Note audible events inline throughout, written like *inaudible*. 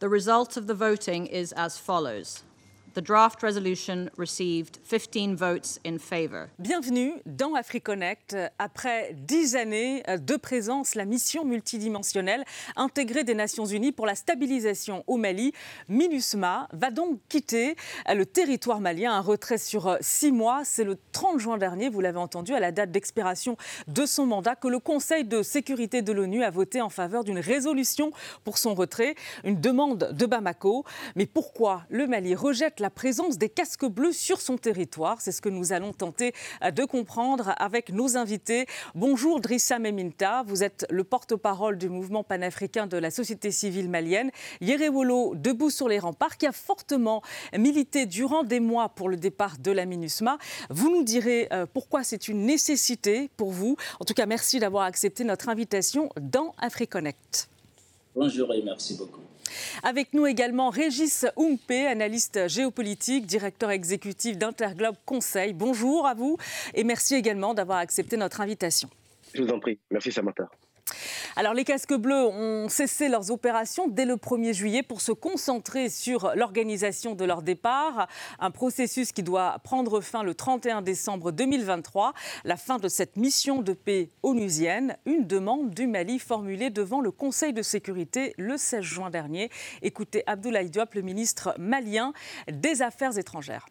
The result of the voting is as follows. The draft resolution received 15 votes in favor. Bienvenue dans AfriConnect. Après dix années de présence, la mission multidimensionnelle intégrée des Nations Unies pour la stabilisation au Mali, MINUSMA, va donc quitter le territoire malien. Un retrait sur six mois. C'est le 30 juin dernier, vous l'avez entendu, à la date d'expiration de son mandat, que le Conseil de sécurité de l'ONU a voté en faveur d'une résolution pour son retrait, une demande de Bamako. Mais pourquoi le Mali rejette la présence des casques bleus sur son territoire. C'est ce que nous allons tenter euh, de comprendre avec nos invités. Bonjour Drissa Meminta, vous êtes le porte-parole du mouvement panafricain de la société civile malienne. Yerewolo, debout sur les remparts, qui a fortement milité durant des mois pour le départ de la MINUSMA. Vous nous direz euh, pourquoi c'est une nécessité pour vous. En tout cas, merci d'avoir accepté notre invitation dans AfriConnect. Bonjour et merci beaucoup. Avec nous également Régis Umpe, analyste géopolitique, directeur exécutif d'Interglobe Conseil. Bonjour à vous et merci également d'avoir accepté notre invitation. Je vous en prie. Merci Samantha. Alors les casques bleus ont cessé leurs opérations dès le 1er juillet pour se concentrer sur l'organisation de leur départ, un processus qui doit prendre fin le 31 décembre 2023, la fin de cette mission de paix onusienne, une demande du Mali formulée devant le Conseil de sécurité le 16 juin dernier. Écoutez Abdoulaye Diop, le ministre malien des Affaires étrangères.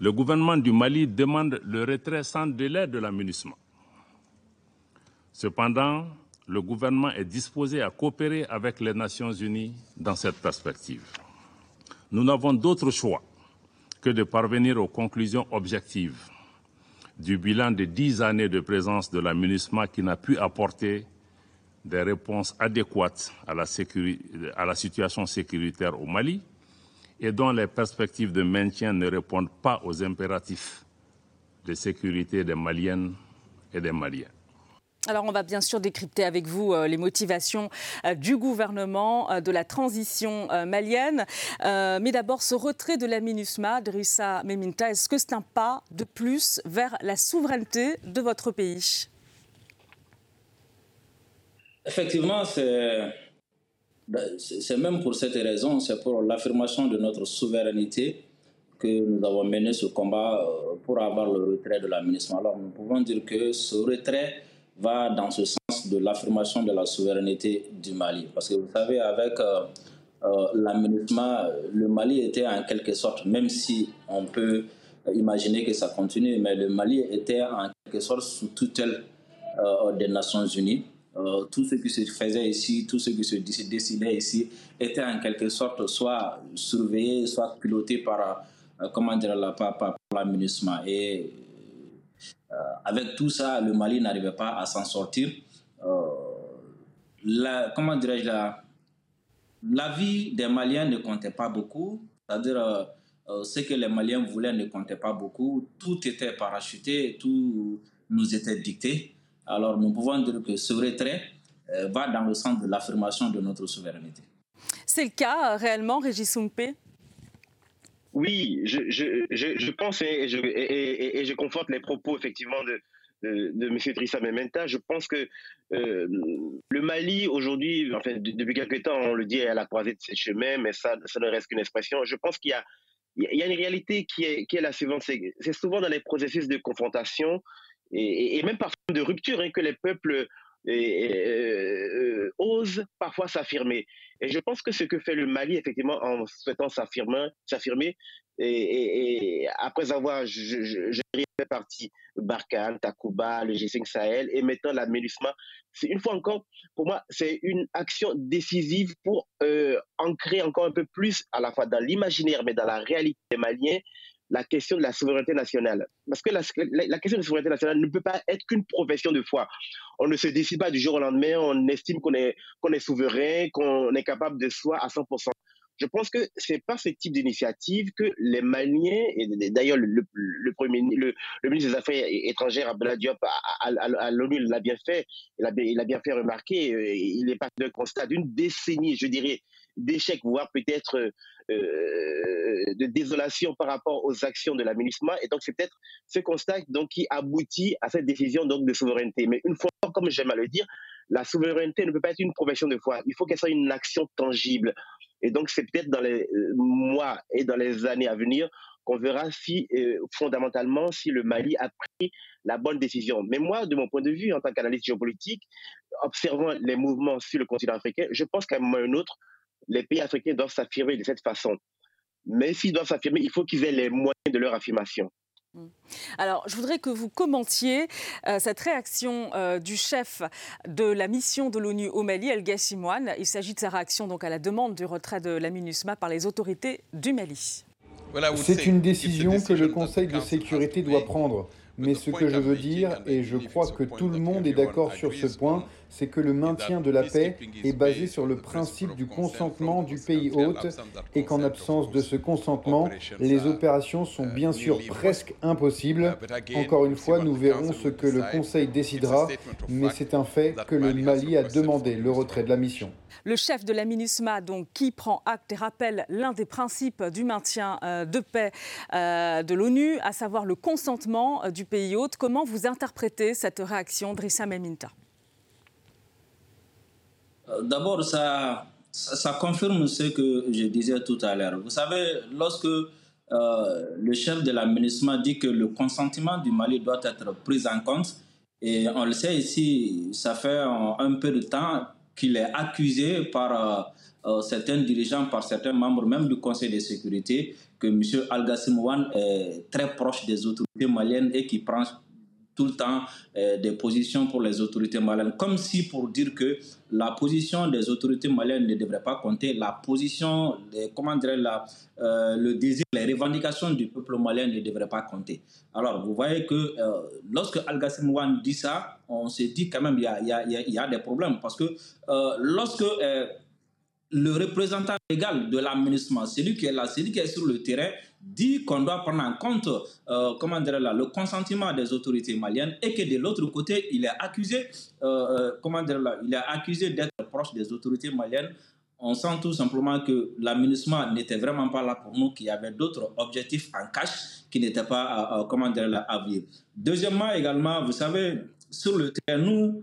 Le gouvernement du Mali demande le retrait sans délai de la Cependant, le gouvernement est disposé à coopérer avec les Nations Unies dans cette perspective. Nous n'avons d'autre choix que de parvenir aux conclusions objectives du bilan de dix années de présence de la MINUSMA qui n'a pu apporter des réponses adéquates à la, situation sécuritaire au Mali et dont les perspectives de maintien ne répondent pas aux impératifs de sécurité des Maliennes et des Maliens. Alors on va bien sûr décrypter avec vous euh, les motivations euh, du gouvernement euh, de la transition malienne. mais d'abord, ce retrait de la MINUSMA, Drissa Meminta, est-ce que c'est un pas de plus vers la souveraineté de votre pays? Effectivement, ben, c'est même pour cette raison, c'est pour l'affirmation de notre souveraineté que nous avons mené ce combat pour avoir le retrait de la MINUSMA. Alors nous pouvons dire que ce retrait va dans ce sens de l'affirmation de la souveraineté du Mali. Parce que vous savez, avec euh, euh le Mali était en quelque sorte, même si on peut imaginer que ça continue, mais le Mali était en quelque sorte sous tutelle euh, des Nations Unies. Euh, tout ce qui se faisait ici, tout ce qui se décidait ici, était en quelque sorte soit surveillé, soit piloté par, comment dire, la, par, par Et euh, avec tout ça, le Mali n'arrivait pas à s'en sortir. Euh, la, comment dirais-je la, la vie des Maliens ne comptait pas beaucoup. C'est-à-dire, euh, ce que les Maliens voulaient ne comptait pas beaucoup. Tout était parachuté, tout nous était dicté. Alors, nous pouvons dire que ce retrait va dans le sens de l'affirmation de notre souveraineté. C'est le cas réellement, Régis Soumpe? Oui, je, je, je, je pense et je, et, et, je conforte les propos effectivement de, de, de M. Trissa Mementa. Je pense que euh, le Mali aujourd'hui, enfin, depuis quelques temps, on le dit à la croisée de ses chemins, mais ça, ça ne reste qu'une expression. Je pense qu'il y a, il y a une réalité qui est, qui est la suivante. C'est souvent dans les processus de confrontation et, et même parfois de rupture hein, que les peuples osent parfois s'affirmer. Et je pense que ce que fait le Mali, effectivement, en souhaitant s'affirmer, s'affirmer, et, après avoir fait partie Barkhane, Takuba, le G5 Sahel, et maintenant la c'est une fois encore, pour moi, c'est une action décisive pour euh, ancrer encore un peu plus, à la fois dans l'imaginaire, mais dans la réalité des Maliens, la question de la souveraineté nationale. Parce que la, la, question de la souveraineté nationale ne peut pas être qu'une profession de foi. On ne se décide pas du jour au lendemain, on estime qu'on est, qu'on est souverain, qu'on est capable de soi à 100%. Je pense que c'est par ce type d'initiative que les Maliens, et d'ailleurs le, le, premier, le, ministre des Affaires étrangères, Abdallah Diop, à, l'ONU, l'a bien fait, il a, il a bien fait remarquer, euh, il est pas d'un constat d'une décennie, je dirais, d'échec, voire peut-être euh, de désolation par rapport aux actions de la. Et donc, c'est peut-être ce constat donc, qui aboutit à cette décision donc, de souveraineté. Mais une fois, comme j'aime à le dire, la souveraineté ne peut pas être une profession de foi. Il faut qu'elle soit une action tangible. Et donc, c'est peut-être dans les mois et dans les années à venir qu'on verra si, fondamentalement, si le Mali a pris la bonne décision. Mais moi, de mon point de vue, en tant qu'analyste géopolitique, observant les mouvements sur le continent africain, je pense qu'à un moment ou un autre, les pays africains doivent s'affirmer de cette façon. Mais s'ils doivent s'affirmer, il faut qu'ils aient les moyens de leur affirmation. Mmh. Alors, je voudrais que vous commentiez euh, cette réaction euh, du chef de la mission de l'ONU au Mali, El Ghassimouane. Il s'agit de sa réaction donc à la demande du retrait de la MINUSMA par les autorités du Mali. C'est une décision que le Conseil de sécurité doit prendre. Mais ce que je veux dire, et je crois que tout le monde est d'accord sur ce point, c'est que le maintien de la paix est basé sur le principe du consentement du pays hôte et qu'en absence de ce consentement, les opérations sont bien sûr presque impossibles. Encore une fois, nous verrons ce que le Conseil décidera, mais c'est un fait que le Mali a demandé le retrait de la mission. Le chef de la MINUSMA, donc, qui prend acte et rappelle l'un des principes du maintien euh, de paix euh, de l'ONU, à savoir le consentement euh, du pays hôte. Comment vous interprétez cette réaction d'Rissa Meminta? D'abord, ça, confirme ce que je disais tout à l'heure. Vous savez, lorsque le chef de la MINUSMA dit que le consentement du Mali doit être pris en compte, et on le sait ici, ça fait un peu de temps qu'il est accusé par euh, euh, certains dirigeants, par certains membres même du Conseil de sécurité, que M. Al Wan est très proche des autorités maliennes et qui prend tout le temps euh, des positions pour les autorités maliennes, comme si pour dire que la position des autorités maliennes ne devrait pas compter, la position, comment dire, la, euh, le désir, les revendications du peuple malien ne devraient pas compter. Alors, vous voyez que euh, lorsque Al Wan dit ça, on se dit quand même qu'il y, y, y a, des problèmes, parce que lorsque le représentant légal de l'aménagement, celui qui est là, celui qui est sur le terrain, dit qu'on doit prendre en compte euh, comment dire là, le consentement des autorités maliennes et que de l'autre côté, il est accusé, euh, euh, accusé d'être proche des autorités maliennes. On sent tout simplement que l'aménagement n'était vraiment pas là pour nous, qu'il y avait d'autres objectifs en cash qui n'étaient pas, comment dire là, à vivre. Deuxièmement, également, vous savez, sur le terrain, nous,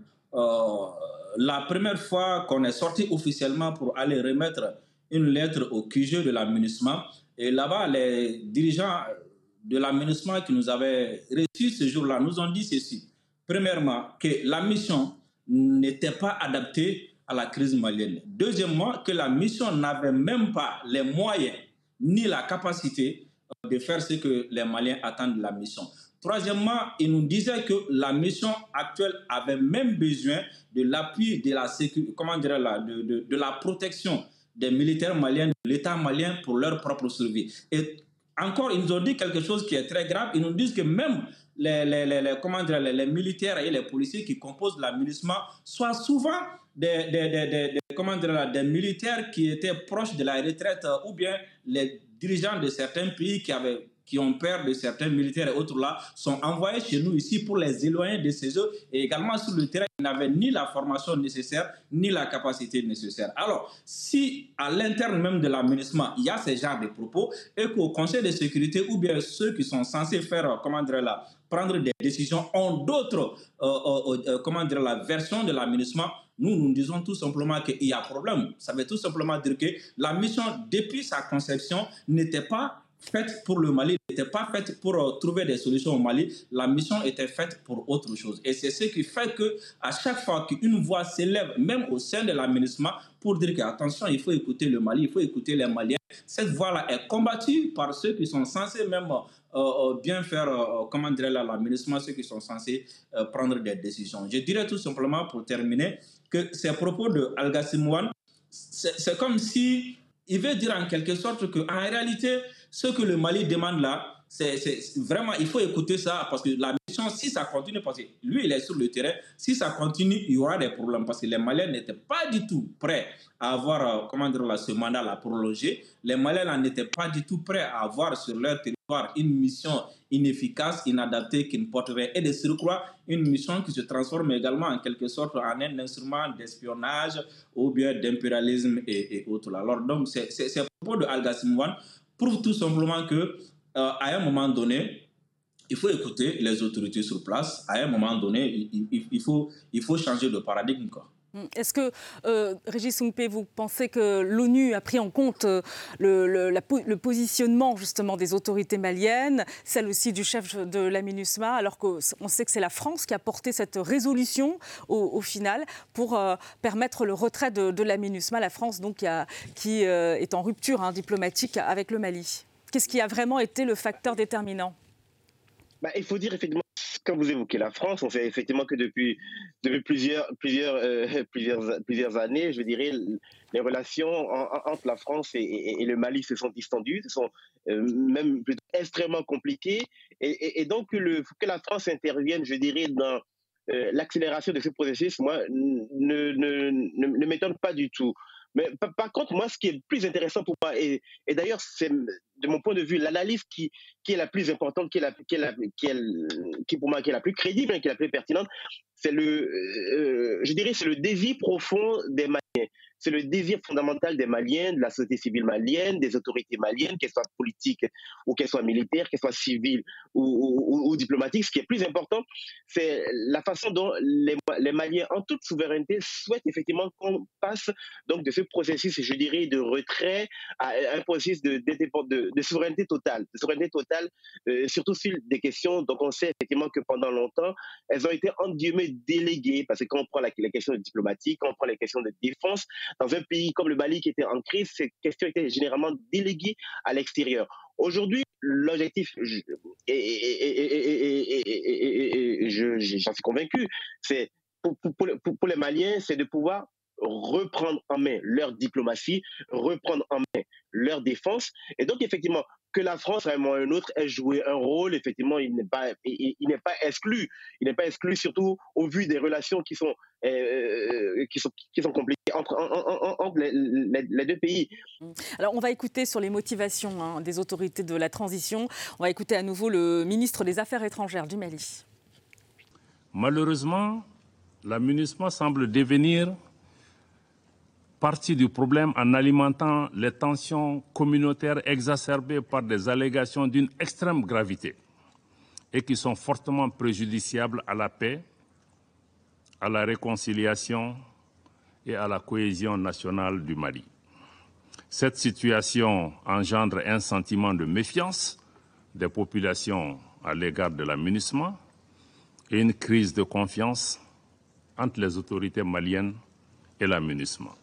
la première fois qu'on est sorti officiellement pour aller remettre une lettre au QG de l'aménagement, et là-bas, les dirigeants de l'aménagement qui nous avaient reçus ce jour-là nous ont dit ceci. Premièrement, que la mission n'était pas adaptée à la crise malienne. Deuxièmement, que la mission n'avait même pas les moyens ni la capacité de faire ce que les Maliens attendent de la mission. Troisièmement, il nous disait que la mission actuelle avait même besoin de l'appui de la sécurité, comment là, de, la protection des militaires maliens, de l'État malien pour leur propre survie. Et encore, ils nous ont dit quelque chose qui est très grave. Ils nous disent que même les, les, les, dire, les, militaires et les policiers qui composent l'aménagement soient souvent des, comment là, des militaires qui étaient proches de la retraite ou bien les dirigeants de certains pays qui avaient qui ont peur de certains militaires et autres là, sont envoyés chez nous ici pour les éloigner de ces eux et également sur le terrain, ils n'avaient ni la formation nécessaire, ni la capacité nécessaire. Alors, si à l'interne même de l'aménagement, il y a ce genre de propos et qu'au Conseil de sécurité ou bien ceux qui sont censés faire, comment dire là, prendre des décisions ont d'autres, euh, euh, euh, comment dire, la version de l'aménagement, nous, nous disons tout simplement qu'il y a problème. Ça veut tout simplement dire que la mission, depuis sa conception, n'était pas faite pour le Mali, n'était pas faite pour euh, trouver des solutions au Mali. La mission était faite pour autre chose. Et c'est ce qui fait que à chaque fois qu'une voix s'élève, même au sein de l'aménagement, pour dire qu'attention, il faut écouter le Mali, il faut écouter les Maliens, cette voix-là est combattue par ceux qui sont censés même euh, euh, bien faire, comment dire l'aménagement, ceux qui sont censés prendre des décisions. Je dirais tout simplement pour terminer que ces propos de Al c'est comme si il veut dire en quelque sorte qu'en réalité, ce que le Mali demande là, c'est vraiment, il faut écouter ça parce que la mission, si ça continue, parce que lui, il est sur le terrain, si ça continue, il y aura des problèmes parce que les Maliens n'étaient pas du tout prêts à avoir, euh, comment dire, ce mandat la prolonger. Les Maliens n'étaient pas du tout prêts à avoir sur leur territoire une mission inefficace, inadaptée, qui ne porterait, et de surcroît, une mission qui se transforme également en quelque sorte en un instrument d'espionnage ou bien d'impérialisme et, autres. Alors, donc, ces propos de Al prouve tout simplement que euh, à un moment donné, il faut écouter les autorités sur place. À un moment donné, il, il, faut, il faut changer de paradigme. Quoi. Hum, est-ce que, euh, Régis Soumpe, vous pensez que l'ONU a pris en compte euh, le, positionnement justement des autorités maliennes, celle aussi du chef de la MINUSMA, alors qu'on sait que c'est la France qui a porté cette résolution au, final pour euh, permettre le retrait de, la MINUSMA, la France donc qui, est en rupture hein, diplomatique avec le Mali? Qu'est-ce qui a vraiment été le facteur déterminant? Bah, Il faut dire effectivement quand vous évoquez la France, on sait effectivement que depuis, euh, *laughs* plusieurs, années, je dirais, les relations entre la France et, le Mali se sont distendues, se sont euh, même extrêmement compliquées. Et, donc, que la France intervienne, je dirais, dans euh, l'accélération de ce processus, moi, ne m'étonne pas du tout. Mais par, contre, moi, ce qui est plus intéressant pour moi, et, d'ailleurs, c'est de mon point de vue l'analyse qui, qui est la plus importante, qui est, la, qui, est qui, est, pour moi qui est la plus crédible, et qui est la plus pertinente, c'est le, euh, je dirais, c'est le désir profond des Maliens c'est le désir fondamental des Maliens, de la société civile malienne, des autorités maliennes, qu'elles soient politiques ou qu'elles soient militaires, qu'elles soient civiles ou, diplomatiques. Ce qui est plus important, c'est la façon dont les, Maliens, en toute souveraineté, souhaitent effectivement qu'on passe donc de ce processus, je dirais, de retrait à un processus de, souveraineté totale, souveraineté totale, euh, surtout sur des questions. Donc on sait effectivement que pendant longtemps, elles ont été en guillemets déléguées, parce que quand on prend la, les questions diplomatiques, quand on prend les questions de défense, dans un pays comme le Mali qui était en crise, ces questions étaient généralement déléguées à l'extérieur. Aujourd'hui, l'objectif, et, j'en suis convaincu, c'est pour, pour, les Maliens, c'est de pouvoir reprendre en main leur diplomatie, reprendre en main leur défense. Et donc, effectivement, que la France, à un moment ou un autre, ait joué un rôle, effectivement, il n'est pas, il, n'est pas exclu. Il n'est pas exclu, surtout au vu des relations qui sont, euh, qui sont, qui sont compliquées entre, entre les, deux pays. Alors, on va écouter sur les motivations hein, des autorités de la transition. On va écouter à nouveau le ministre des Affaires étrangères du Mali. Malheureusement, la MINUSMA semble devenir partie du problème en alimentant les tensions communautaires exacerbées par des allégations d'une extrême gravité et qui sont fortement préjudiciables à la paix, à la réconciliation et à la cohésion nationale du Mali. Cette situation engendre un sentiment de méfiance des populations à l'égard de l'aménagement et une crise de confiance entre les autorités maliennes et l'aménagement.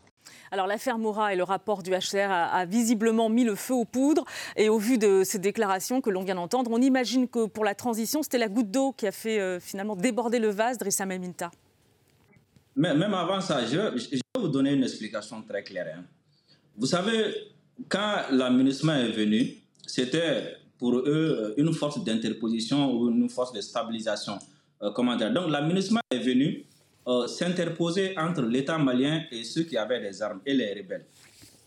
Alors l'affaire Moura et le rapport du HCR a, visiblement mis le feu aux poudres. Et au vu de ces déclarations que l'on vient d'entendre, on imagine que pour la transition, c'était la goutte d'eau qui a fait euh, finalement déborder le vase Drissa Meminta. Mais même avant ça, je, vais vous donner une explication très claire. Hein. Vous savez, quand l'aménagement est venu, c'était pour eux euh, une force d'interposition ou une force de stabilisation. Euh, comment dire? Donc l'aménagement est venu euh, s'interposer entre l'État malien et ceux qui avaient des armes et les rebelles.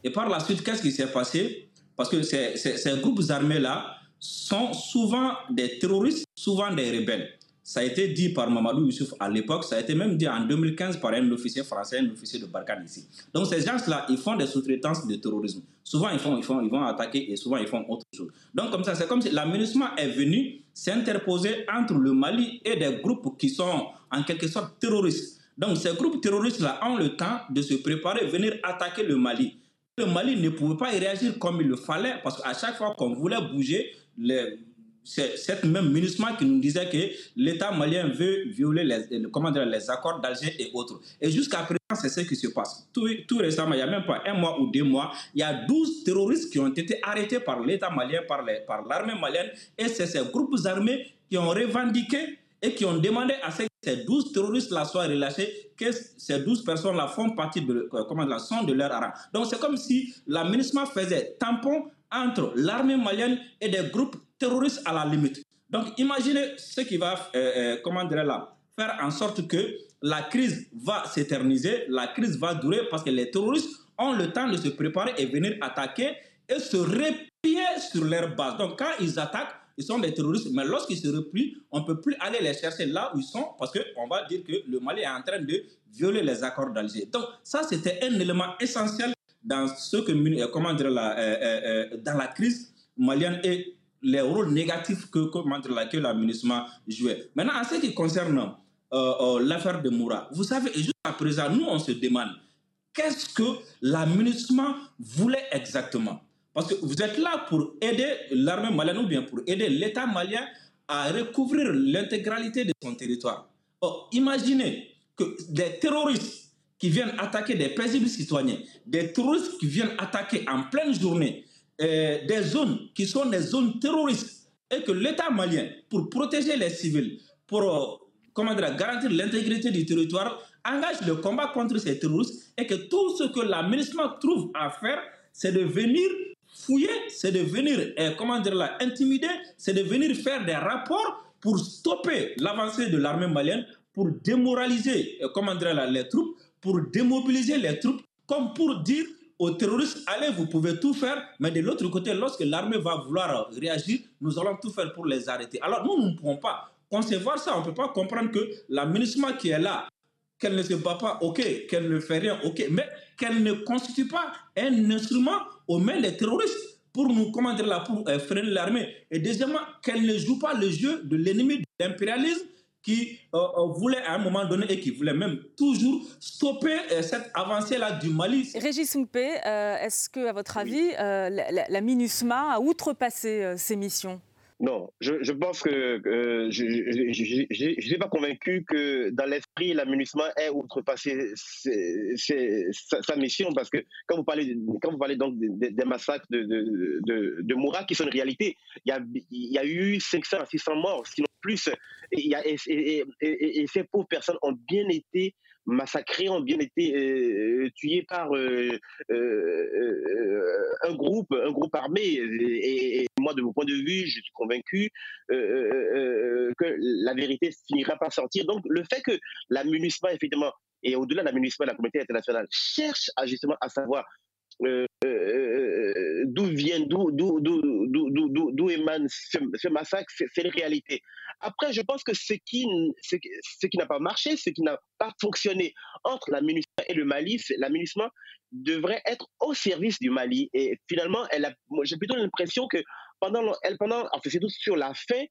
Et par la suite, qu'est-ce qui s'est passé? Parce que ces, ces groupes armés-là sont souvent des terroristes, souvent des rebelles. Ça a été dit par Mamadou Youssouf à l'époque, ça a été même dit en 2015 par un officier français, un officier de Barkhane ici. Donc ces gens-là, ils font des sous-traitances de terrorisme. Souvent, ils, font, ils, font, ils vont attaquer et souvent, ils font autre chose. Donc comme ça, c'est comme si l'aménagement est venu s'interposer entre le Mali et des groupes qui sont en quelque sorte terroristes. Donc ces groupes terroristes-là ont le temps de se préparer, venir attaquer le Mali. Le Mali ne pouvait pas y réagir comme il le fallait parce qu'à chaque fois qu'on voulait bouger, les c'est cette même ministre qui nous disait que l'État malien veut violer les, comment dire, les accords d'Alger et autres. Et jusqu'à présent, c'est ce qui se passe. Tout, tout, récemment, il n'y a même pas un mois ou deux mois, il y a 12 terroristes qui ont été arrêtés par l'État malien, par l'armée par malien, et c'est ces groupes armés qui ont revendiqué et qui ont demandé à ces 12 terroristes-là soient relâchés, que ces 12 personnes-là font partie de, comment, la son de leur arrêt. Donc c'est comme si l'aménagement faisait tampon entre l'armée malienne et des groupes terroristes à la limite. Donc imaginez ce qui va, euh, euh, comment dire là, faire en sorte que la crise va s'éterniser, la crise va durer parce que les terroristes ont le temps de se préparer et venir attaquer et se replier sur leur base. Donc quand ils attaquent, ils sont des terroristes, mais lorsqu'ils se replient, on ne peut plus aller les chercher là où ils sont parce qu'on va dire que le Mali est en train de violer les accords d'Alger. Donc ça, c'était un élément essentiel dans ce que, euh, comment dire, la, dans la crise malienne et les rôles négatifs que, comment dire, que l'aménagement jouait. Maintenant, en ce qui concerne l'affaire de Moura. Vous savez, jusqu'à présent, nous, on se demande qu'est-ce que l'aménagement voulait exactement? Parce que vous êtes là pour aider l'armée malienne ou bien pour aider l'État malien à recouvrir l'intégralité de son territoire. imaginez que des terroristes qui viennent attaquer des paisibles citoyens, des terroristes qui viennent attaquer en pleine journée euh, des zones qui sont des zones terroristes et que l'État malien, pour protéger les civils, pour euh, comment dire, garantir l'intégrité du territoire, engage le combat contre ces terroristes et que tout ce que l'administration trouve à faire, c'est de venir fouiller, c'est de venir, eh, comment dire intimider, c'est de venir faire des rapports pour stopper l'avancée de l'armée malienne, pour démoraliser, comment dire les troupes, pour démobiliser les troupes, comme pour dire aux terroristes, allez, vous pouvez tout faire, mais de l'autre côté, lorsque l'armée va vouloir réagir, nous allons tout faire pour les arrêter. Alors nous, nous ne pouvons pas concevoir ça, on ne peut pas comprendre que l'administration qui est là, qu'elle ne se bat pas, ok, qu'elle ne fait rien, ok, mais qu'elle ne constitue pas un instrument aux mains des terroristes pour nous, comment dire là, pour euh, freiner l'armée. Et deuxièmement, qu'elle ne joue pas le jeu de l'ennemi de l'impérialisme qui euh, euh, voulait à un moment donné et qui voulait même toujours stopper cette avancée-là du Mali. Régis Moumpé, est-ce que, à votre avis, la, la, MINUSMA a outrepassé ses missions? Non, je, je, pense que euh, je ne suis pas convaincu que dans l'esprit, l'aménagement ait outrepassé sa, sa, mission parce que quand vous parlez, quand vous parlez donc des, massacres de, de, de, de, Moura qui sont une réalité, il y a, il y a eu 500 à 600 morts, sinon plus, et, ces pauvres personnes ont bien été massacrés, ont bien été euh, tués par euh, euh, un groupe, un groupe armé. Et, moi, de mon point de vue, je suis convaincu que la vérité finira par sortir. Donc, le fait que la MINUSMA, effectivement, et au-delà de la MINUSMA, la communauté internationale cherche à, justement à savoir d'où vient, d'où, d'où, d'où, d'où émane ce, massacre, c'est une réalité. Après, je pense que ce qui, ce, qui n'a pas marché, ce qui n'a pas fonctionné entre la et le Mali, l'aménagement devrait être au service du Mali. Et finalement, elle a, j'ai plutôt l'impression que pendant, elle, pendant, enfin, c'est tout sur la fin,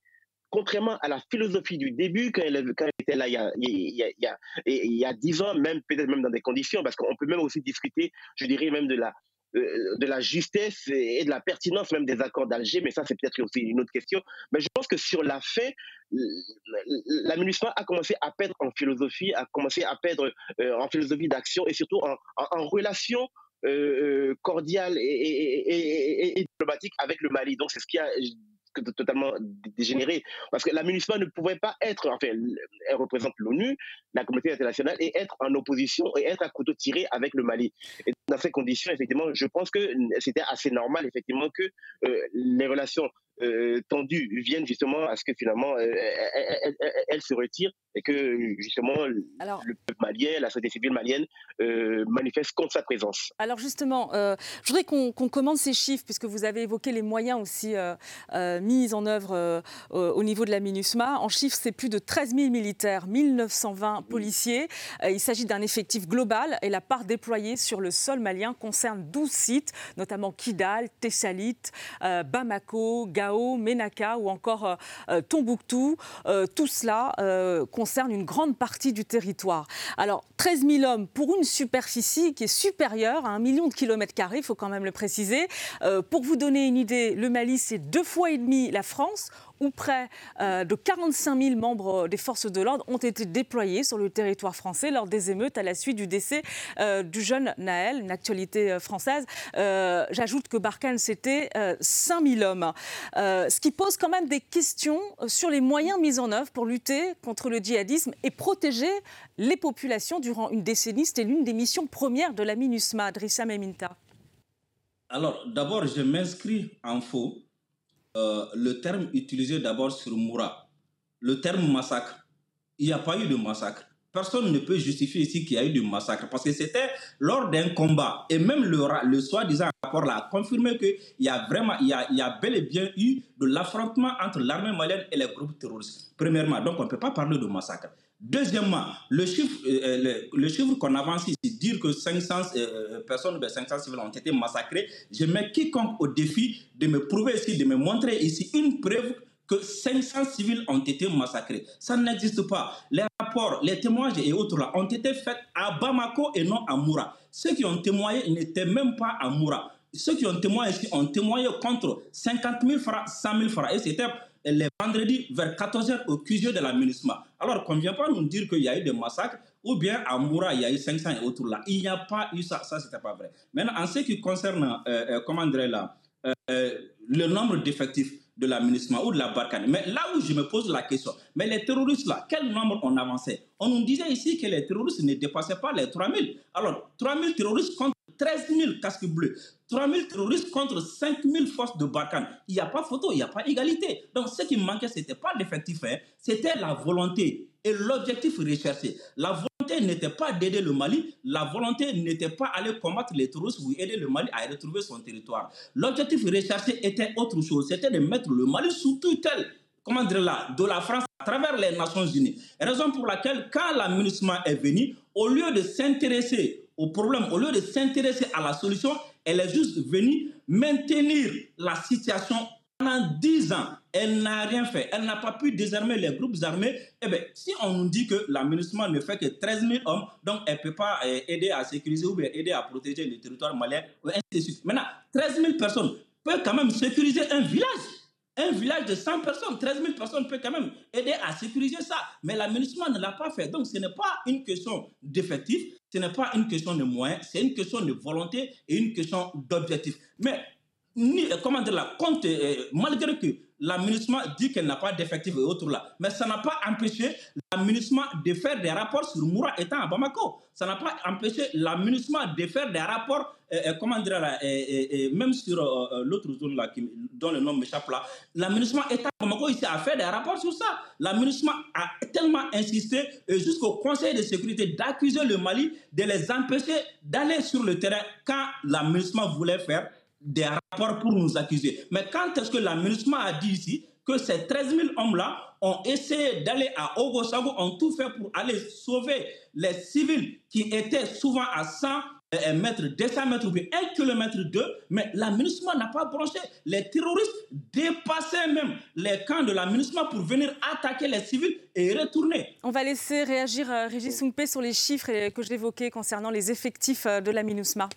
contrairement à la philosophie du début, quand elle, était là il y, a, il, ans, même peut-être même dans des conditions, parce qu'on peut même aussi discuter, je dirais même de la, euh, de la justesse et de la pertinence même des accords d'Alger, mais ça c'est peut-être aussi une autre question. Mais je pense que sur la fin, l'aménagement a commencé à perdre en philosophie, a commencé à perdre euh, en philosophie d'action et surtout en, relation euh, cordiale et, et, diplomatique avec le Mali. Donc c'est ce qui a totalement dégénéré. Parce que la ne pouvait pas être, enfin, elle représente l'ONU, la communauté internationale, et être en opposition et être à couteau tiré avec le Mali. Et dans ces conditions, effectivement, je pense que c'était assez normal, effectivement, que euh, les relations euh, tendues viennent justement à ce que finalement euh, elle, se retire et que justement le peuple malien, la société civile malienne euh, manifeste contre sa présence. Alors justement, je voudrais qu'on commence ces chiffres puisque vous avez évoqué les moyens aussi mis en œuvre au niveau de la MINUSMA. En chiffres, c'est plus de 13 000 militaires, 1920 policiers. il s'agit d'un effectif global et la part déployée sur le sol malien concerne 12 sites, notamment Kidal, Tessalit, Bamako, Gao, Menaka ou encore euh, euh, Tombouctou. Euh, tout cela concerne une grande partie du territoire. Alors, 13 000 hommes pour une superficie qui est supérieure à un million de kilomètres carrés, il faut quand même le préciser. pour vous donner une idée, le Mali, c'est deux fois et demi la France où près euh, de 45 000 membres des forces de l'ordre ont été déployés sur le territoire français lors des émeutes à la suite du décès euh, du jeune Naël, une actualité euh, française. J'ajoute que Barkhane, c'était 5 000 hommes. ce qui pose quand même des questions sur les moyens mis en œuvre pour lutter contre le djihadisme et protéger les populations durant une décennie. C'était l'une des missions premières de la MINUSMA, Drissa Meminta. Alors, d'abord, je m'inscris en faux euh, le terme utilisé d'abord sur Moura, le terme massacre. Il n'y a pas eu de massacre. Personne ne peut justifier ici qu'il y a eu de massacre parce que c'était lors d'un combat et même le, le soi-disant rapport là a confirmé qu'il y a vraiment, il y a, il y a bel et bien eu de l'affrontement entre l'armée malienne et les groupes terroristes. Premièrement, donc on ne peut pas parler de massacre. Deuxièmement, le chiffre, euh, euh, le, chiffre qu'on avance ici, dire que 500 euh, personnes, 500 civils ont été massacrés, je mets quiconque au défi de me prouver ici, de me montrer ici une preuve que 500 civils ont été massacrés. Ça n'existe pas. Les rapports, les témoignages et autres là ont été faits à Bamako et non à Moura. Ceux qui ont témoigné n'étaient même pas à Moura. Ceux qui ont témoigné ici ont témoigné contre 50 000 francs, 100 000 francs. Et c'était les vendredis vers 14h au QG de la MINUSMA. Alors qu'on ne vient pas nous dire qu'il y a eu des massacres ou bien à Moura, il y a eu 500 et autres là. Il n'y a pas eu ça. Ça, c'était pas vrai. Maintenant, en ce qui concerne, euh, euh, comment dire là, euh, le nombre d'effectifs, de la ou de la Barkhane. Mais là où je me pose la question, mais les terroristes là, quel nombre on avançait? On nous disait ici que les terroristes ne dépassaient pas les 3000. Alors, 3000 terroristes contre 13 000 casques bleus, 3 000 terroristes contre 5 000 forces de Barkhane. Il n'y a pas photo, il n'y a pas égalité. Donc, ce qui manquait, ce n'était pas l'effectif, hein, c'était la volonté et l'objectif recherché. La volonté n'était pas d'aider le Mali, la volonté n'était pas aller combattre les terroristes ou aider le Mali à retrouver son territoire. L'objectif recherché était autre chose, c'était de mettre le Mali sous tutelle comment dire là, de la France à travers les Nations Unies. Raison pour laquelle, quand l'aménagement est venu, au lieu de s'intéresser au problème, au lieu de s'intéresser à la solution, elle est juste venue maintenir la situation pendant 10 ans, elle n'a rien fait. Elle n'a pas pu désarmer les groupes armés. Eh bien, si on nous dit que l'aménagement ne fait que 13 000 hommes, donc elle ne peut pas euh, aider à sécuriser ou bien aider à protéger le territoire malien, ainsi de. Maintenant, 13 000 personnes peuvent quand même sécuriser un village. Un village de 100 personnes, 13 000 personnes peuvent quand même aider à sécuriser ça. Mais l'aménagement ne l'a pas fait. Donc, ce n'est pas une question d'effectif, ce n'est pas une question de moyens, c'est une question de volonté et une question d'objectif. Mais comment dire là, compte, euh, malgré que l'aménagement dit qu'elle n'a pas d'effectifs et autres là, mais ça n'a pas empêché l'aménagement de faire des rapports sur Moura étant à Bamako. Ça n'a pas empêché l'aménagement de faire des rapports, euh, euh, comment dire là, même sur l'autre zone là, qui, dont le nom m'échappe là, l'aménagement étant à Bamako ici a fait des rapports sur ça. L'aménagement a tellement insisté jusqu'au Conseil de sécurité d'accuser le Mali de les empêcher d'aller sur le terrain quand l'aménagement voulait faire des rapports pour nous accuser. Mais quand est-ce que l'aménagement a dit ici que ces 13 000 hommes-là ont essayé d'aller à Ogosago, ont tout fait pour aller sauver les civils qui étaient souvent à 100 euh, mètres, 200 mètres ou bien 1 km d'eux, mais l'aménagement n'a pas branché. Les terroristes dépassaient même les camps de l'aménagement pour venir attaquer les civils et retourner. On va laisser réagir euh, Régis Soumpe sur les chiffres que j'évoquais concernant les effectifs euh, de la MINUSMA.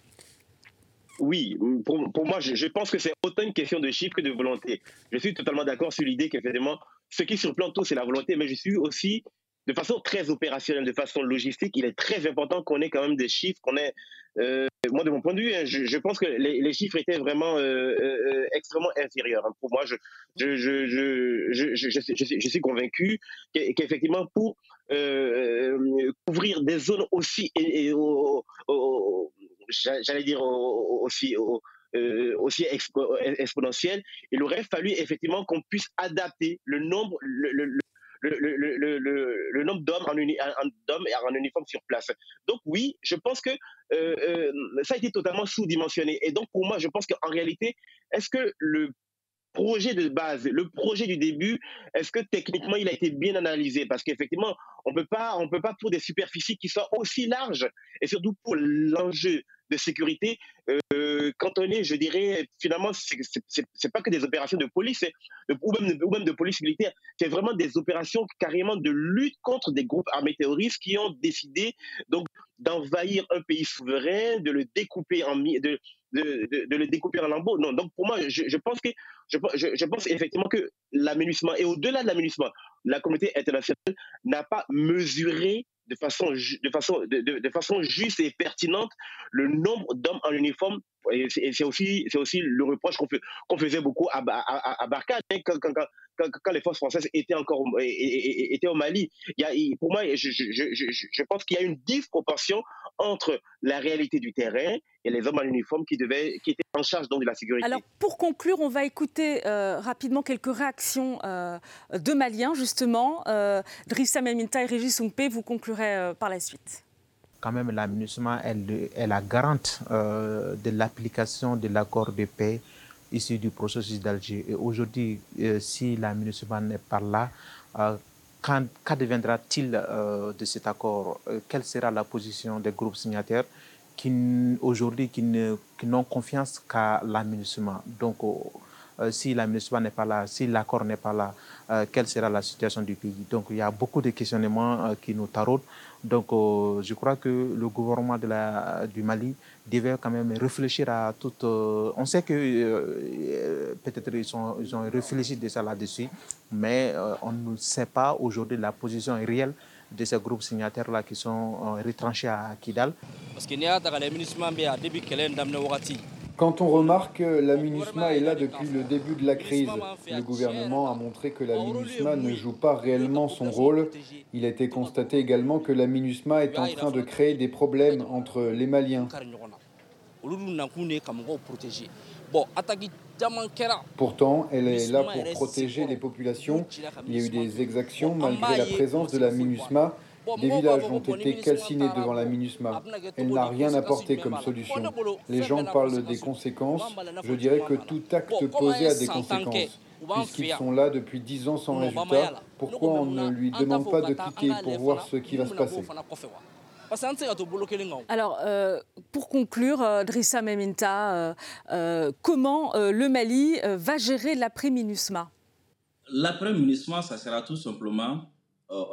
Oui, pour, moi, je, pense que c'est autant une question de chiffres que de volonté. Je suis totalement d'accord sur l'idée qu'effectivement, ce qui surplante tout, c'est la volonté, mais je suis aussi, de façon très opérationnelle, de façon logistique, il est très important qu'on ait quand même des chiffres, qu'on ait. Euh, moi, de mon point de vue, hein, je, pense que les, chiffres étaient vraiment euh, euh, extrêmement inférieurs. Hein. Pour moi, je, suis convaincu qu'effectivement, pour couvrir des zones aussi. Et, j'allais dire aussi, euh, aussi exponentielle, il aurait fallu effectivement qu'on puisse adapter le nombre, le, le, le, nombre d'hommes en, uniforme sur place. Donc oui, je pense que euh, euh, ça a été totalement sous-dimensionné. Et donc pour moi, je pense qu'en réalité, est-ce que le projet de base, le projet du début, est-ce que techniquement il a été bien analysé? Parce qu'effectivement, on peut pas, on peut pas pour des superficies qui sont aussi larges et surtout pour l'enjeu de sécurité, euh, quand on est, je dirais, finalement, c'est pas que des opérations de police ou, même, ou même de police militaire, c'est vraiment des opérations carrément de lutte contre des groupes armés terroristes qui ont décidé donc d'envahir un pays souverain, de le découper en de, le découper en lambeaux. Non, donc pour moi, je pense que je, pense effectivement que l'aménagement et au-delà de l'aménagement, la communauté internationale n'a pas mesuré de façon, de, façon, de, façon juste et pertinente le nombre d'hommes en uniforme. Et c'est aussi, aussi le reproche qu'on faisait beaucoup à, à, Barkhane hein, quand, les forces françaises étaient encore étaient au Mali. Pour moi, je, je pense qu'il y a une disproportion entre la réalité du terrain et les hommes en uniforme qui, devaient, qui étaient en charge donc, de la sécurité. Alors, pour conclure, on va écouter euh, rapidement quelques réactions euh, de Maliens, justement. Euh, Drissa Meminta et Régis Soumpe, vous conclurez euh, par la suite. Quand même, la elle est la garante de l'application de l'accord de paix issu du processus d'Alger. Et aujourd'hui, si la n'est pas là, Qu'adviendra-t-il de cet accord? Quelle sera la position des groupes signataires qui aujourd'hui n'ont confiance qu'à l'aménagement? Donc, si la MINUSMA n'est pas là, si l'accord n'est pas là, quelle sera la situation du pays? Donc il y a beaucoup de questionnements qui nous taraudent. Donc je crois que le gouvernement du Mali devait quand même réfléchir à tout. on sait que peut-être ils, ont réfléchi déjà là-dessus, mais on ne sait pas aujourd'hui la position réelle de ces groupes signataires-là qui sont euh, retranchés à Kidal. Quand on remarque que la MINUSMA est là depuis le début de la crise, le gouvernement a montré que la MINUSMA ne joue pas réellement son rôle. Il a été constaté également que la MINUSMA est en train de créer des problèmes entre les Maliens. Pourtant, elle est là pour protéger les populations. Il y a eu des exactions malgré la présence de la MINUSMA. Des villages ont été calcinés devant la MINUSMA. Elle n'a rien apporté comme solution. Les gens parlent des conséquences. Je dirais que tout acte posé a des conséquences. Puisqu'ils sont là depuis dix ans sans résultat, pourquoi on ne lui demande pas de quitter pour voir ce qui va se passer alors, euh, pour conclure, euh, Drissa Meminta, euh, comment le Mali va gérer l'après-MINUSMA? L'après-MINUSMA, ça sera tout simplement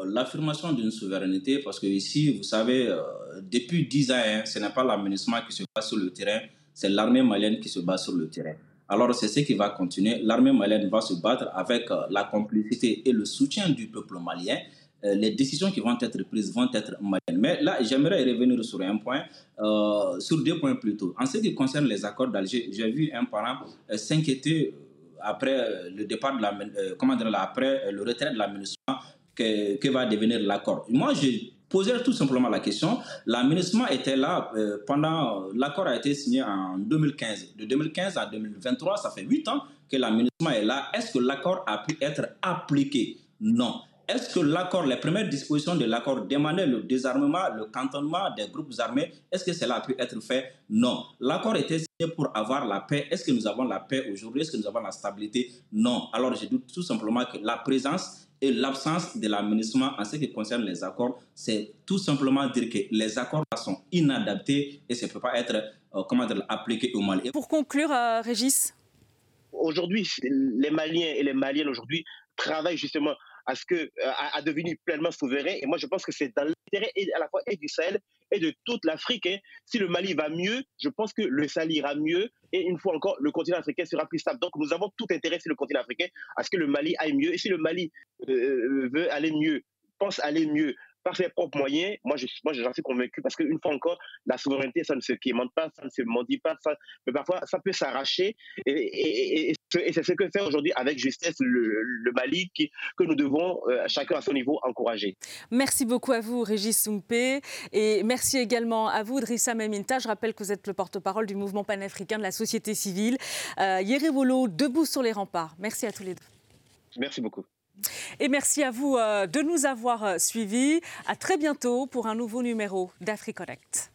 l'affirmation d'une souveraineté, parce que ici, vous savez, depuis dix ans, hein, ce n'est pas la MINUSMA qui se bat sur le terrain, c'est l'armée malienne qui se bat sur le terrain. Alors c'est ce qui va continuer. L'armée malienne va se battre avec la complicité et le soutien du peuple malien. Euh, les décisions qui vont être prises vont être maliennes. Mais là, j'aimerais revenir sur un point, euh, sur deux points plutôt. En ce qui concerne les accords d'Alger, j'ai vu un parent euh, s'inquiéter après le départ de la, comment après le retrait de la MINUSMA, que, va devenir l'accord. Moi, j'ai posé tout simplement la question. La MINUSMA était là pendant, l'accord a été signé en 2015. De 2015 à 2023, ça fait 8 ans que la MINUSMA est là. Est-ce que l'accord a pu être appliqué? Non. Est-ce que l'accord, les premières dispositions de l'accord demandaient le désarmement, le cantonnement des groupes armés Est-ce que cela a pu être fait? Non. L'accord était signé pour avoir la paix. Est-ce que nous avons la paix aujourd'hui? Est-ce que nous avons la stabilité? Non. Alors je doute tout simplement que la présence et l'absence de l'aménagement en ce qui concerne les accords, c'est tout simplement dire que les accords sont inadaptés et ça ne peut pas être euh, comment dire, appliqué au Mali. Pour conclure, euh, Régis Aujourd'hui, les Maliens et les Maliennes aujourd'hui travaillent justement à ce que euh, à, devenir pleinement souverain. Et moi, je pense que c'est dans l'intérêt à la fois et du Sahel et de toute l'Afrique. Hein. Si le Mali va mieux, je pense que le Sahel ira mieux. Et une fois encore, le continent africain sera plus stable. Donc, nous avons tout intérêt, sur le continent africain, à ce que le Mali aille mieux. Et si le Mali euh, euh, veut aller mieux, pense aller mieux, par ses propres moyens, moi, je, moi, j'en suis convaincu parce qu'une fois encore, la souveraineté, ça ne se quémande pas, ça ne se mendie pas, ça, mais parfois, ça peut s'arracher. Et, c'est ce que fait aujourd'hui avec justesse le, Mali qui, que nous devons, euh, chacun à son niveau, encourager. Merci beaucoup à vous, Régis Soumpé. Et merci également à vous, Drissa Meminta. Je rappelle que vous êtes le porte-parole du mouvement panafricain de la société civile. Euh, Yerewolo, debout sur les remparts. Merci à tous les deux. Merci beaucoup. Et merci à vous euh, de nous avoir euh, suivis. À très bientôt pour un nouveau numéro d'AfriConnect.